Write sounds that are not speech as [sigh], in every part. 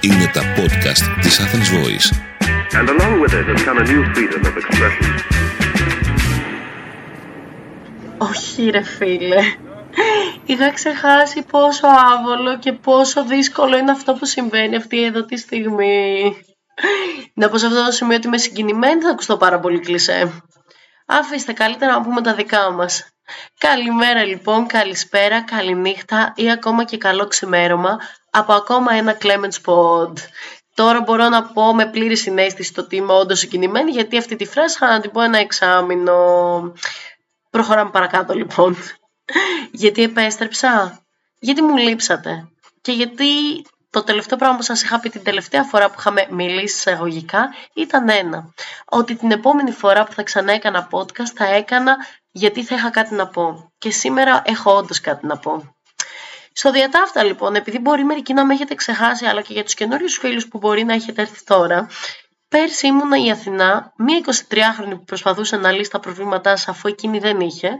Είναι τα podcast της Athens Voice. And along with it has come a new freedom of expression. Όχι ρε φίλε. Είχα ξεχάσει πόσο άβολο και πόσο δύσκολο είναι αυτό που συμβαίνει αυτή εδώ τη στιγμή. Να πω σε αυτό το σημείο ότι είμαι συγκινημένη θα ακουστώ πάρα πολύ κλεισέ. Αφήστε καλύτερα να πούμε τα δικά μας. Καλημέρα λοιπόν, καλησπέρα, καληνύχτα ή ακόμα και καλό ξημέρωμα από ακόμα ένα Clemens Pod. Τώρα μπορώ να πω με πλήρη συνέστηση το ότι είμαι όντως συγκινημένη γιατί αυτή τη φράση θα να την πω ένα εξάμεινο. Προχωράμε παρακάτω λοιπόν. [laughs] γιατί επέστρεψα, γιατί μου λείψατε; Και γιατί το τελευταίο πράγμα που σας είχα πει την τελευταία φορά που είχαμε μιλήσει εισαγωγικά ήταν ένα. Ότι την επόμενη φορά που θα ξανά έκανα podcast θα έκανα γιατί θα είχα κάτι να πω. Και σήμερα έχω όντως κάτι να πω. Στο διατάφτα λοιπόν, επειδή μπορεί μερικοί να με έχετε ξεχάσει, αλλά και για τους καινούριους φίλους που μπορεί να έχετε έρθει τώρα, Πέρσι ήμουνα η Αθηνά, μία 23χρονη που προσπαθούσε να λύσει τα προβλήματά σας αφού εκείνη δεν είχε.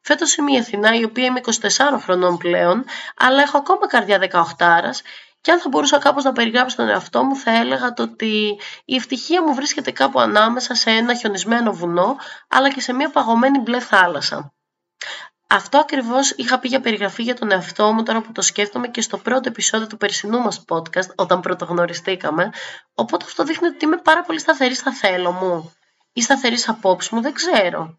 Φέτος είμαι η Αθηνά, η οποία είμαι 24 χρονών πλέον, αλλά έχω ακόμα καρδιά 18 και αν θα μπορούσα κάπως να περιγράψω τον εαυτό μου θα έλεγα το ότι η ευτυχία μου βρίσκεται κάπου ανάμεσα σε ένα χιονισμένο βουνό αλλά και σε μια παγωμένη μπλε θάλασσα. Αυτό ακριβώς είχα πει για περιγραφή για τον εαυτό μου τώρα που το σκέφτομαι και στο πρώτο επεισόδιο του περσινού μας podcast όταν πρωτογνωριστήκαμε οπότε αυτό δείχνει ότι είμαι πάρα πολύ σταθερή στα θέλω μου ή σταθερής απόψη μου, δεν ξέρω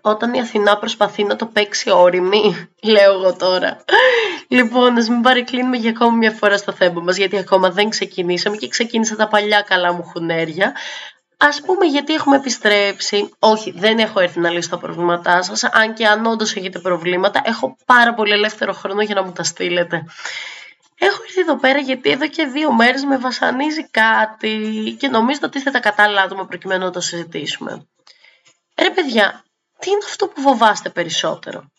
όταν η Αθηνά προσπαθεί να το παίξει όρημη, [laughs] λέω εγώ τώρα. Λοιπόν, ας μην παρεκκλίνουμε για ακόμα μια φορά στο θέμα μας, γιατί ακόμα δεν ξεκινήσαμε και ξεκίνησα τα παλιά καλά μου χουνέρια. Α πούμε γιατί έχουμε επιστρέψει. Όχι, δεν έχω έρθει να λύσω τα προβλήματά σας. Αν και αν όντως έχετε προβλήματα, έχω πάρα πολύ ελεύθερο χρόνο για να μου τα στείλετε. Έχω έρθει εδώ πέρα γιατί εδώ και δύο μέρες με βασανίζει κάτι και νομίζω ότι είστε τα κατάλληλα άτομα προκειμένου να το συζητήσουμε. Ρε παιδιά, τι είναι αυτό που φοβάστε περισσότερο;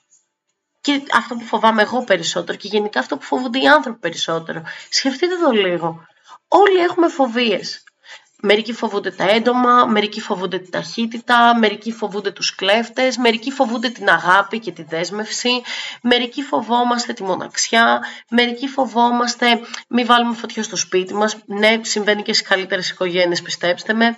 Και αυτό που φοβάμαι εγώ περισσότερο και γενικά αυτό που φοβούνται οι άνθρωποι περισσότερο. Σκεφτείτε το λίγο. Όλοι έχουμε φοβίες. Μερικοί φοβούνται τα έντομα, μερικοί φοβούνται την ταχύτητα, μερικοί φοβούνται τους κλέφτες, μερικοί φοβούνται την αγάπη και τη δέσμευση, μερικοί φοβόμαστε τη μοναξιά, μερικοί φοβόμαστε μη βάλουμε φωτιά στο σπίτι μας. Ναι, συμβαίνει και στις καλύτερες οικογένειες, πιστέψτε με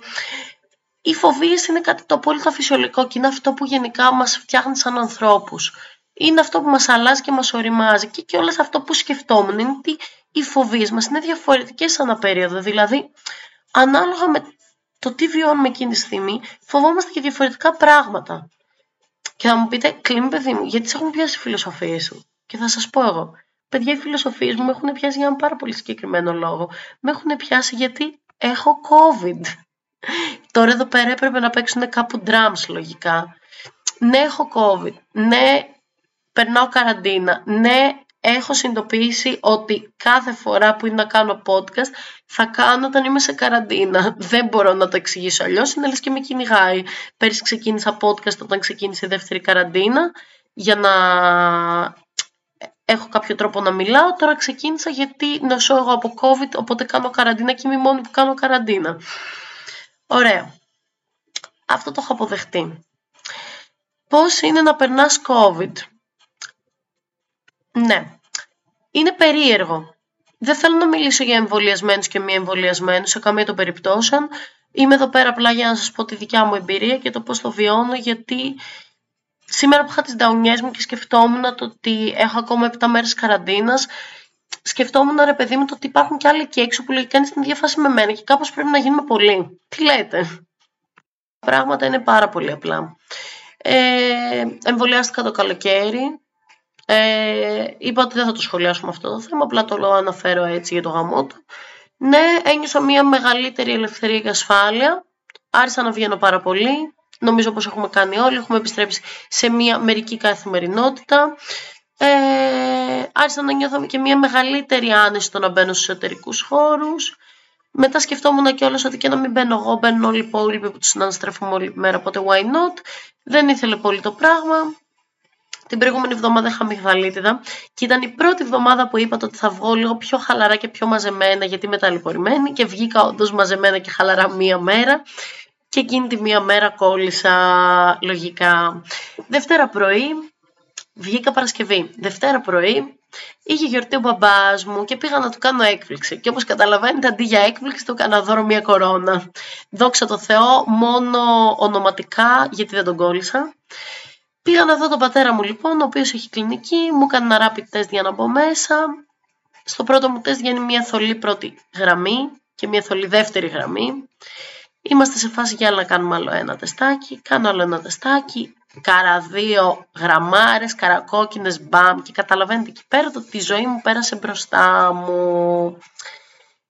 οι φοβίες είναι κάτι το απόλυτα φυσιολογικό και είναι αυτό που γενικά μας φτιάχνει σαν ανθρώπους. Είναι αυτό που μας αλλάζει και μας οριμάζει και, και όλες αυτό που σκεφτόμουν είναι ότι οι φοβίες μας είναι διαφορετικές σαν περίοδο. Δηλαδή, ανάλογα με το τι βιώνουμε εκείνη τη στιγμή, φοβόμαστε και διαφορετικά πράγματα. Και θα μου πείτε, κλείνει παιδί μου, γιατί σε έχουν πιάσει οι φιλοσοφίες σου; Και θα σας πω εγώ, παιδιά, οι φιλοσοφίες μου με έχουν πιάσει για ένα πάρα πολύ συγκεκριμένο λόγο. Με έχουν πιάσει γιατί έχω COVID. Τώρα εδώ πέρα έπρεπε να παίξουν κάπου drums λογικά. Ναι, έχω COVID. Ναι, περνάω καραντίνα. Ναι, έχω συνειδητοποιήσει ότι κάθε φορά που είναι να κάνω podcast θα κάνω όταν είμαι σε καραντίνα. Δεν μπορώ να το εξηγήσω αλλιώς. Είναι λες και με κυνηγάει. Πέρυσι ξεκίνησα podcast όταν ξεκίνησε η δεύτερη καραντίνα για να έχω κάποιο τρόπο να μιλάω. Τώρα ξεκίνησα γιατί νοσώ εγώ από COVID, οπότε κάνω καραντίνα και είμαι η μόνη που κάνω καραντίνα. Ωραία. Αυτό το έχω αποδεχτεί. Πώς είναι να περνάς COVID; Ναι. Είναι περίεργο. Δεν θέλω να μιλήσω για εμβολιασμένους και μη εμβολιασμένους σε καμία των περιπτώσεων. Είμαι εδώ πέρα απλά για να σας πω τη δικιά μου εμπειρία και το πώς το βιώνω γιατί σήμερα που είχα τις νταουνιές μου και σκεφτόμουν το ότι έχω ακόμα 7 μέρες καραντίνας σκεφτόμουν ρε παιδί μου το ότι υπάρχουν και άλλοι εκεί έξω που λογικά είναι στην ίδια φάση με μένα και κάπως πρέπει να γίνουμε πολύ. Τι λέτε; Πράγματα είναι πάρα πολύ απλά. Ε, εμβολιάστηκα το καλοκαίρι. Ε, είπα ότι δεν θα το σχολιάσουμε αυτό το θέμα, απλά το λέω αναφέρω έτσι για το γαμό του. Ναι, ένιωσα μια μεγαλύτερη ελευθερία και ασφάλεια. Άρχισα να βγαίνω πάρα πολύ. Νομίζω πως έχουμε κάνει όλοι. Έχουμε επιστρέψει σε μια μερική καθημερινότητα ε, άρχισα να νιώθω και μια μεγαλύτερη άνεση στο να μπαίνω στους εσωτερικούς χώρους. Μετά σκεφτόμουν και όλες ότι και να μην μπαίνω εγώ, μπαίνουν όλοι οι υπόλοιποι που τους συναναστρέφουμε όλη μέρα, οπότε why not. Δεν ήθελε πολύ το πράγμα. Την προηγούμενη εβδομάδα είχα μυγδαλίτιδα και ήταν η πρώτη εβδομάδα που είπα ότι θα βγω λίγο πιο χαλαρά και πιο μαζεμένα γιατί είμαι ταλαιπωρημένη και βγήκα όντως μαζεμένα και χαλαρά μία μέρα και εκείνη τη μία μέρα κόλλησα λογικά. Δευτέρα πρωί Βγήκα Παρασκευή. Δευτέρα πρωί είχε γιορτή ο μπαμπάς μου και πήγα να του κάνω έκπληξη. Και όπως καταλαβαίνετε, αντί για έκπληξη, του έκανα δώρο μια κορώνα. Δόξα τω Θεώ, μόνο ονοματικά, γιατί δεν τον κόλλησα. Πήγα να δω τον πατέρα μου λοιπόν, ο οποίος έχει κλινική, μου έκανε ένα rapid test για να μπω μέσα. Στο πρώτο μου τεστ βγαίνει μια θολή πρώτη γραμμή και μια θολή δεύτερη γραμμή. Είμαστε σε φάση για να κάνουμε άλλο ένα τεστάκι, κάνω άλλο ένα τεστάκι, καρα δύο γραμμάρες, καρακόκκινες μπαμ και καταλαβαίνετε εκεί πέρα το ότι η ζωή μου πέρασε μπροστά μου.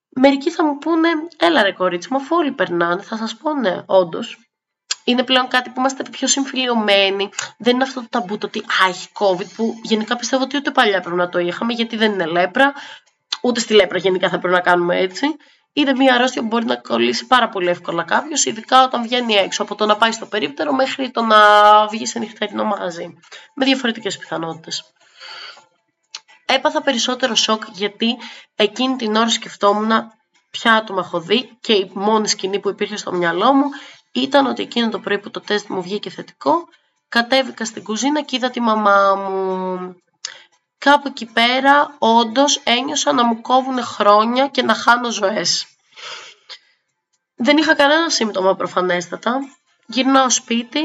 Μερικοί θα μου πούνε, έλα ρε κορίτσι μου, αφού όλοι περνάνε, θα σας πω ναι, όντως. Είναι πλέον κάτι που είμαστε πιο συμφιλειωμένοι. Δεν είναι αυτό το ταμπού το ότι α, έχει COVID, που γενικά πιστεύω ότι ούτε παλιά πρέπει να το είχαμε, γιατί δεν είναι λέπρα. Ούτε στη λέπρα γενικά θα πρέπει να κάνουμε έτσι είναι μια αρρώστια που μπορεί να κολλήσει πάρα πολύ εύκολα κάποιος, ειδικά όταν βγαίνει έξω από το να πάει στο περίπτερο μέχρι το να βγει σε νυχτερινό μαγαζί. Με διαφορετικές πιθανότητες. Έπαθα περισσότερο σοκ γιατί εκείνη την ώρα σκεφτόμουν ποια άτομα έχω δει και η μόνη σκηνή που υπήρχε στο μυαλό μου ήταν ότι εκείνο το πρωί που το τεστ μου βγήκε θετικό, κατέβηκα στην κουζίνα και είδα τη μαμά μου κάπου εκεί πέρα όντως ένιωσα να μου κόβουν χρόνια και να χάνω ζωές. Δεν είχα κανένα σύμπτωμα προφανέστατα. Γυρνάω σπίτι,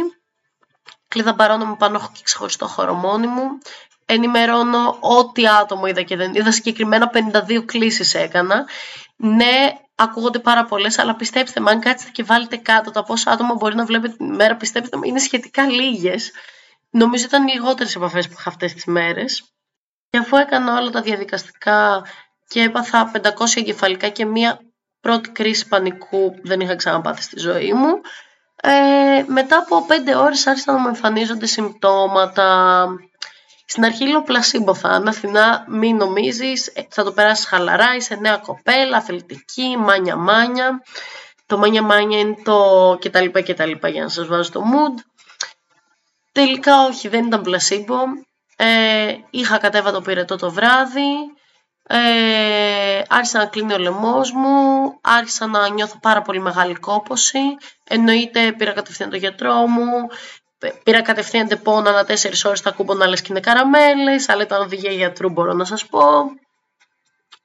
κλειδαμπαρώνω μου πάνω έχω και ξεχωριστό χώρο μόνη μου, ενημερώνω ό,τι άτομο είδα και δεν είδα, συγκεκριμένα 52 κλήσεις έκανα. Ναι, ακούγονται πάρα πολλές, αλλά πιστέψτε με, αν κάτσετε και βάλετε κάτω τα πόσα άτομα μπορεί να βλέπετε την ημέρα, πιστέψτε με, είναι σχετικά λίγες. Νομίζω ήταν λιγότερες επαφές που είχα αυτές τις μέρες. Και αφού έκανα όλα τα διαδικαστικά και έπαθα 500 εγκεφαλικά και μία πρώτη κρίση πανικού που δεν είχα ξαναπάθει στη ζωή μου, ε, μετά από 5 ώρες άρχισαν να μου εμφανίζονται συμπτώματα. Στην αρχή λέω πλασίμπο θα είναι, Αθηνά μην νομίζεις, ε, θα το περάσεις χαλαρά, είσαι νέα κοπέλα, αθλητική, μάνια μάνια. Το μάνια μάνια είναι το κτλ κτλ για να σας βάζω το mood. Τελικά όχι, δεν ήταν πλασίμπο. Ε, είχα κατέβα το πυρετό το βράδυ, ε, άρχισα να κλείνει ο λαιμός μου, άρχισα να νιώθω πάρα πολύ μεγάλη κόπωση, εννοείται πήρα κατευθείαν το γιατρό μου, πήρα κατευθείαν τεπώνα ανά τέσσερις ώρες τα κούμπονα λες και είναι καραμέλες, αλλά ήταν οδηγία γιατρού μπορώ να σας πω.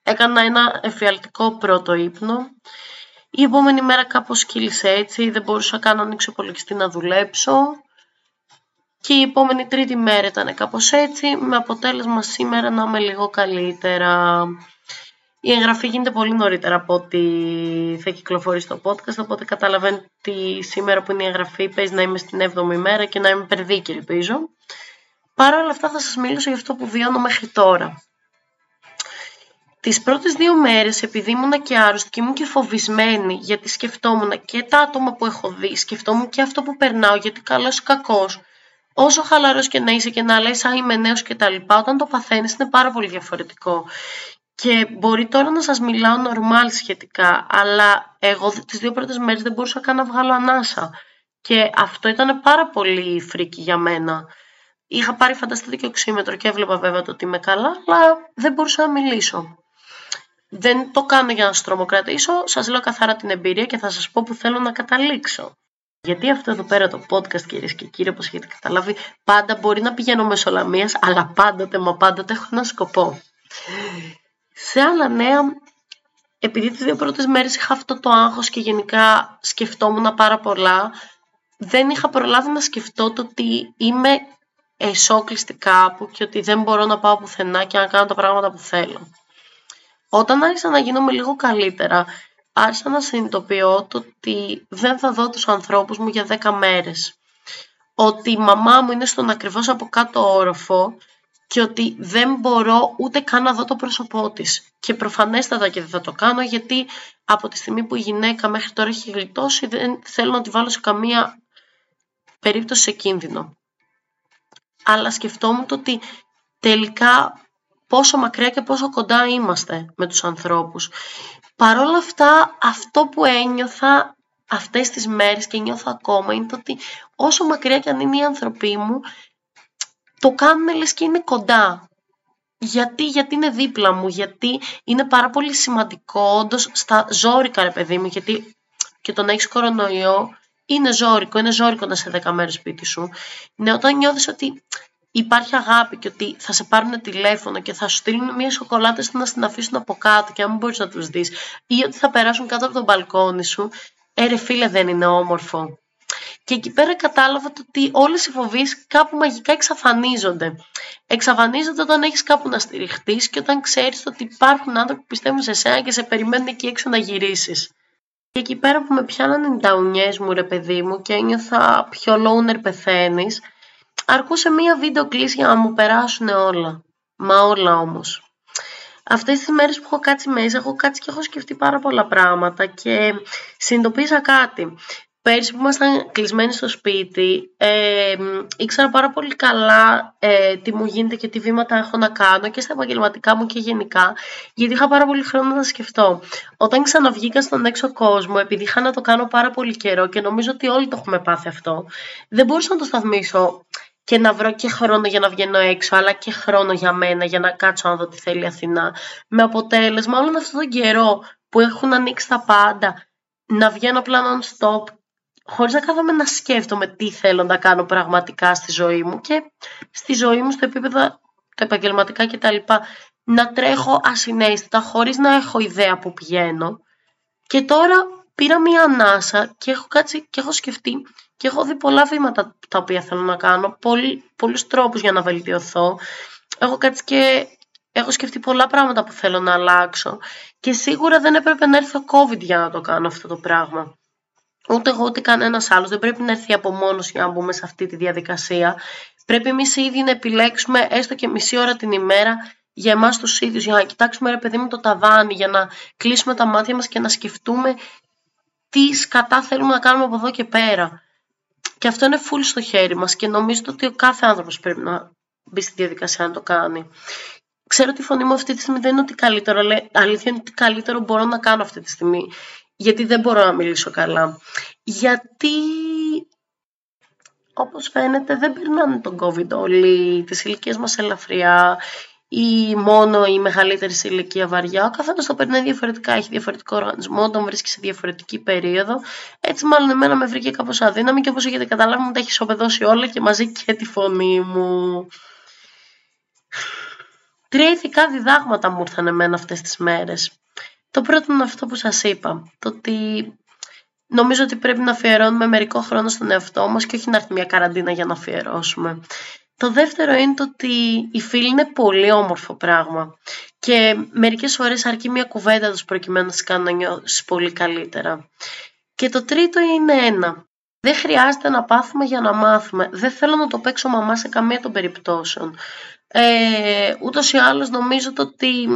Έκανα ένα εφιαλτικό πρώτο ύπνο. Η επόμενη μέρα κάπως κύλησε έτσι, δεν μπορούσα καν να ανοίξω υπολογιστή να δουλέψω και η επόμενη τρίτη μέρα ήταν κάπως έτσι, με αποτέλεσμα σήμερα να είμαι λίγο καλύτερα. Η εγγραφή γίνεται πολύ νωρίτερα από ό,τι θα κυκλοφορήσει το podcast, οπότε καταλαβαίνετε ότι σήμερα που είναι η εγγραφή παίζει να είμαι στην 7η μέρα και να είμαι περδίκη, ελπίζω. Παρ' όλα αυτά θα σας μιλήσω για αυτό που βιώνω μέχρι τώρα. Τις πρώτες δύο μέρες επειδή ήμουν και άρρωστη και ήμουν και φοβισμένη γιατί σκεφτόμουν και τα άτομα που έχω δει, σκεφτόμουν και αυτό που περνάω γιατί καλός ή κακός όσο χαλαρός και να είσαι και να λες «Α, είμαι νέος» και τα λοιπά, όταν το παθαίνεις είναι πάρα πολύ διαφορετικό. Και μπορεί τώρα να σας μιλάω νορμάλ σχετικά, αλλά εγώ τις δύο πρώτες μέρες δεν μπορούσα καν να βγάλω ανάσα. Και αυτό ήταν πάρα πολύ φρίκι για μένα. Είχα πάρει φανταστείτε και οξύμετρο και έβλεπα βέβαια το ότι είμαι καλά, αλλά δεν μπορούσα να μιλήσω. Δεν το κάνω για να σας τρομοκρατήσω, σας λέω καθαρά την εμπειρία και θα σας πω που θέλω να καταλήξω. Γιατί αυτό εδώ πέρα το podcast κυρίες και κύριοι, όπως έχετε καταλάβει, πάντα μπορεί να πηγαίνω μεσολαμίας, αλλά πάντοτε, μα πάντοτε έχω ένα σκοπό. Σε άλλα νέα, επειδή τις δύο πρώτες μέρες είχα αυτό το άγχος και γενικά σκεφτόμουν πάρα πολλά, δεν είχα προλάβει να σκεφτώ το ότι είμαι εσόκλειστη κάπου και ότι δεν μπορώ να πάω πουθενά και να κάνω τα πράγματα που θέλω. Όταν άρχισα να γίνομαι λίγο καλύτερα άρχισα να συνειδητοποιώ το ότι δεν θα δω τους ανθρώπους μου για 10 μέρες. Ότι η μαμά μου είναι στον ακριβώς από κάτω όροφο και ότι δεν μπορώ ούτε καν να δω το πρόσωπό της. Και προφανέστατα και δεν θα το κάνω γιατί από τη στιγμή που η γυναίκα μέχρι τώρα έχει γλιτώσει δεν θέλω να τη βάλω σε καμία περίπτωση σε κίνδυνο. Αλλά σκεφτόμουν το ότι τελικά πόσο μακριά και πόσο κοντά είμαστε με τους ανθρώπους. Παρ' όλα αυτά, αυτό που ένιωθα αυτές τις μέρες και νιώθω ακόμα είναι το ότι όσο μακριά και αν είναι οι άνθρωποι μου, το κάνουν λες και είναι κοντά. Γιατί, γιατί είναι δίπλα μου, γιατί είναι πάρα πολύ σημαντικό όντως στα ζώρικα ρε παιδί μου, γιατί και το να έχεις κορονοϊό είναι ζώρικο, είναι ζώρικο να είσαι 10 μέρες σπίτι σου. Ναι, όταν νιώθεις ότι υπάρχει αγάπη και ότι θα σε πάρουν τηλέφωνο και θα σου στείλουν μια σοκολάτα να στην αφήσουν από κάτω και αν μην μπορείς να τους δεις ή ότι θα περάσουν κάτω από τον μπαλκόνι σου, ε ρε φίλε δεν είναι όμορφο. Και εκεί πέρα κατάλαβα το ότι όλες οι φοβίες κάπου μαγικά εξαφανίζονται. Εξαφανίζονται όταν έχεις κάπου να στηριχτείς και όταν ξέρεις ότι υπάρχουν άνθρωποι που πιστεύουν σε σένα και σε περιμένουν εκεί έξω να γυρίσεις. Και εκεί πέρα που με πιάνανε οι νταουνιές μου ρε παιδί μου και ένιωθα ποιο loner πεθαίνεις, αρκούσε μία βίντεο κλίση για να μου περάσουν όλα. Μα όλα όμως. Αυτές τις μέρες που έχω κάτσει μέσα, έχω κάτσει και έχω σκεφτεί πάρα πολλά πράγματα και συνειδητοποίησα κάτι. Πέρσι που ήμασταν κλεισμένοι στο σπίτι, ε, ήξερα πάρα πολύ καλά ε, τι μου γίνεται και τι βήματα έχω να κάνω και στα επαγγελματικά μου και γενικά, γιατί είχα πάρα πολύ χρόνο να σκεφτώ. Όταν ξαναβγήκα στον έξω κόσμο, επειδή είχα να το κάνω πάρα πολύ καιρό και νομίζω ότι όλοι το έχουμε πάθει αυτό, δεν μπορούσα να το σταθμίσω και να βρω και χρόνο για να βγαίνω έξω, αλλά και χρόνο για μένα, για να κάτσω να δω τι θέλει η Αθηνά. Με αποτέλεσμα όλον αυτόν τον καιρό που έχουν ανοίξει τα πάντα, να βγαίνω απλά non-stop, χωρίς να κάθομαι να σκέφτομαι τι θέλω να κάνω πραγματικά στη ζωή μου και στη ζωή μου στο επίπεδο τα επαγγελματικά κτλ. Να τρέχω ασυναίσθητα, χωρίς να έχω ιδέα που πηγαίνω. Και τώρα πήρα μία ανάσα και έχω κάτσει και έχω σκεφτεί και έχω δει πολλά βήματα τα οποία θέλω να κάνω, πολλοί, πολλούς τρόπους για να βελτιωθώ. Έχω κάτσει και έχω σκεφτεί πολλά πράγματα που θέλω να αλλάξω και σίγουρα δεν έπρεπε να έρθει ο COVID για να το κάνω αυτό το πράγμα. Ούτε εγώ ούτε κανένας άλλος. Δεν πρέπει να έρθει από μόνο για να μπούμε σε αυτή τη διαδικασία. Πρέπει εμείς οι ίδιοι να επιλέξουμε έστω και μισή ώρα την ημέρα για εμάς τους ίδιους, για να κοιτάξουμε ρε παιδί μου το ταβάνι, για να κλείσουμε τα μάτια μας και να σκεφτούμε τι σκατά θέλουμε να κάνουμε από εδώ και πέρα. Και αυτό είναι full στο χέρι μας και νομίζω ότι ο κάθε άνθρωπος πρέπει να μπει στη διαδικασία να το κάνει. Ξέρω ότι η φωνή μου αυτή τη στιγμή δεν είναι ότι καλύτερο, αλλά αλήθεια είναι ότι καλύτερο μπορώ να κάνω αυτή τη στιγμή. Γιατί δεν μπορώ να μιλήσω καλά. Γιατί όπως φαίνεται δεν περνάνε τον COVID όλοι, τις ηλικίες μας ελαφριά ή μόνο η μεγαλύτερη σε ηλικία βαριά. Ο καθένας το περνάει διαφορετικά, έχει διαφορετικό οργανισμό, τον βρίσκει σε διαφορετική περίοδο. Έτσι, μάλλον εμένα με βρήκε κάπως αδύναμη και όπως έχετε καταλάβει, μου τα έχει ισοπεδώσει όλα και μαζί και τη φωνή μου. Τρία ηθικά διδάγματα μου ήρθαν εμένα αυτές τις μέρες. Το πρώτο είναι αυτό που σας είπα, το ότι νομίζω ότι πρέπει να αφιερώνουμε μερικό χρόνο στον εαυτό μας και όχι να έρθει μια καραντίνα για να αφιερώσουμε. Το δεύτερο είναι το ότι οι φίλοι είναι πολύ όμορφο πράγμα και μερικές φορές αρκεί μια κουβέντα τους προκειμένου να τις κάνουν να νιώσεις πολύ καλύτερα. Και το τρίτο είναι ένα. Δεν χρειάζεται να πάθουμε για να μάθουμε. Δεν θέλω να το παίξω μαμά σε καμία των περιπτώσεων. Ε, ούτως ή άλλως νομίζω ότι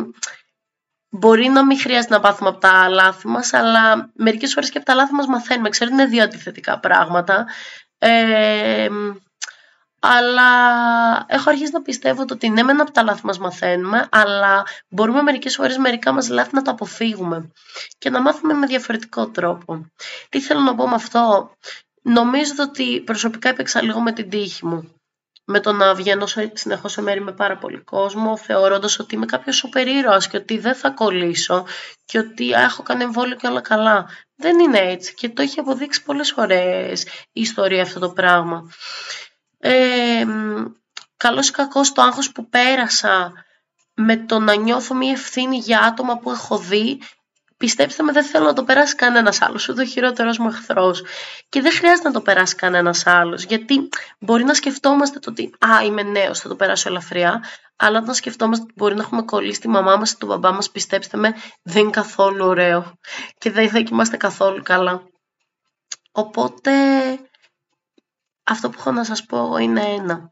μπορεί να μην χρειάζεται να πάθουμε από τα λάθη μας, αλλά μερικές φορές και από τα λάθη μας μαθαίνουμε. Ξέρετε, είναι δύο αντιθετικά πράγματα. Ε, αλλά έχω αρχίσει να πιστεύω ότι ναι, μεν από τα λάθη μας μαθαίνουμε, αλλά μπορούμε μερικές φορές μερικά μας λάθη να τα αποφύγουμε και να μάθουμε με διαφορετικό τρόπο. Τι θέλω να πω με αυτό; Νομίζω ότι προσωπικά έπαιξα λίγο με την τύχη μου. Με το να βγαίνω συνεχώς σε μέρη με πάρα πολύ κόσμο, θεωρώντας ότι είμαι κάποιος σупερ ήρωας και ότι δεν θα κολλήσω και ότι έχω κάνει εμβόλιο και όλα καλά. Δεν είναι έτσι και το έχει αποδείξει πολλές φορές η ιστορία αυτό το πράγμα ε, καλώς ή κακός το άγχος που πέρασα με το να νιώθω μια ευθύνη για άτομα που έχω δει Πιστέψτε με, δεν θέλω να το περάσει κανένας άλλος, ούτε ο χειρότερος μου εχθρός. Και δεν χρειάζεται να το περάσει κανένας άλλος, γιατί μπορεί να σκεφτόμαστε το ότι Α, είμαι νέος, θα το περάσω ελαφριά, αλλά όταν σκεφτόμαστε ότι μπορεί να έχουμε κολλήσει τη μαμά μας ή τον μπαμπά μας, πιστέψτε με, δεν είναι καθόλου ωραίο και δεν θα είμαστε καθόλου καλά. Οπότε αυτό που έχω να σας πω είναι ένα.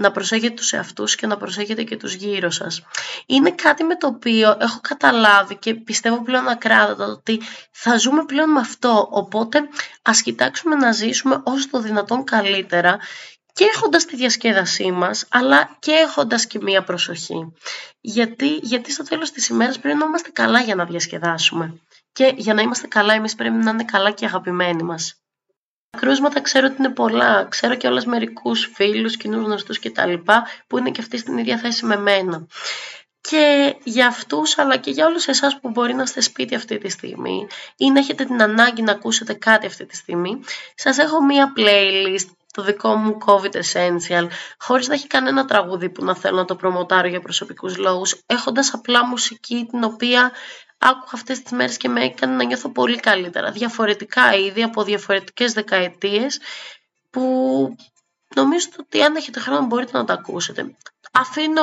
Να προσέχετε τους εαυτούς και να προσέχετε και τους γύρω σας. Είναι κάτι με το οποίο έχω καταλάβει και πιστεύω πλέον ακράδαντα ότι θα ζούμε πλέον με αυτό. Οπότε ας κοιτάξουμε να ζήσουμε όσο το δυνατόν καλύτερα και έχοντας τη διασκέδασή μας, αλλά και έχοντας και μία προσοχή. Γιατί, γιατί στο τέλος της ημέρας πρέπει να είμαστε καλά για να διασκεδάσουμε. Και για να είμαστε καλά εμείς πρέπει να είναι καλά και αγαπημένοι μας κρούσματα ξέρω ότι είναι πολλά. Ξέρω και όλες μερικούς φίλους, κοινούς γνωστούς κτλ. που είναι και αυτοί στην ίδια θέση με μένα. Και για αυτούς αλλά και για όλους εσάς που μπορεί να είστε σπίτι αυτή τη στιγμή ή να έχετε την ανάγκη να ακούσετε κάτι αυτή τη στιγμή, σας έχω μία playlist το δικό μου COVID Essential, χωρίς να έχει κανένα τραγούδι που να θέλω να το προμοτάρω για προσωπικούς λόγους, έχοντας απλά μουσική την οποία άκουγα αυτές τις μέρες και με έκανε να νιώθω πολύ καλύτερα. Διαφορετικά είδη από διαφορετικές δεκαετίες που νομίζω ότι αν έχετε χρόνο μπορείτε να τα ακούσετε. Αφήνω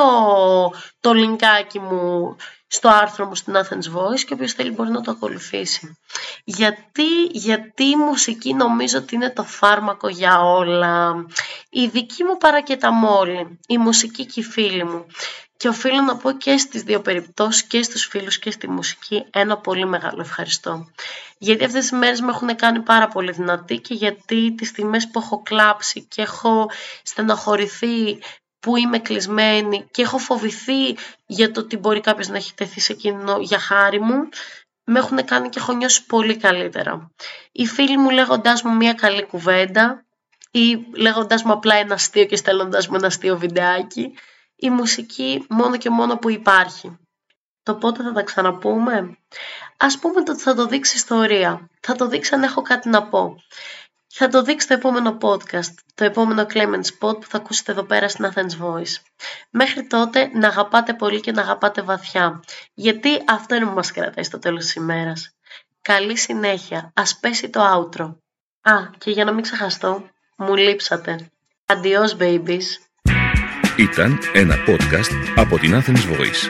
το linkάκι μου στο άρθρο μου στην Athens Voice και όποιος θέλει μπορεί να το ακολουθήσει. Γιατί, γιατί η μουσική νομίζω ότι είναι το φάρμακο για όλα. Η δική μου παρακεταμόλη, η μουσική και οι φίλοι μου. Και οφείλω να πω και στις δύο περιπτώσεις και στους φίλους και στη μουσική ένα πολύ μεγάλο ευχαριστώ. Γιατί αυτές τις μέρες με έχουν κάνει πάρα πολύ δυνατή και γιατί τις στιγμές που έχω κλάψει και έχω στενοχωρηθεί που είμαι κλεισμένη και έχω φοβηθεί για το ότι μπορεί κάποιος να έχει τεθεί σε εκείνο για χάρη μου, με έχουν κάνει και έχω νιώσει πολύ καλύτερα. Οι φίλοι μου λέγοντάς μου μια καλή κουβέντα ή λέγοντάς μου απλά ένα αστείο και στέλνοντας μου ένα αστείο βιντεάκι, η μουσική μόνο και μόνο που υπάρχει. Το πότε θα τα ξαναπούμε; Ας πούμε ότι θα το δείξει ιστορία. Θα το δείξει αν έχω κάτι να πω. Θα το δείξει το επόμενο podcast, το επόμενο Clemens Spot που θα ακούσετε εδώ πέρα στην Athens Voice. Μέχρι τότε να αγαπάτε πολύ και να αγαπάτε βαθιά, γιατί αυτό είναι που μας κρατάει στο τέλος της ημέρας. Καλή συνέχεια, ας πέσει το outro. Α, και για να μην ξεχαστώ, μου λείψατε. Adios babies. Ήταν ένα podcast από την Athens Voice.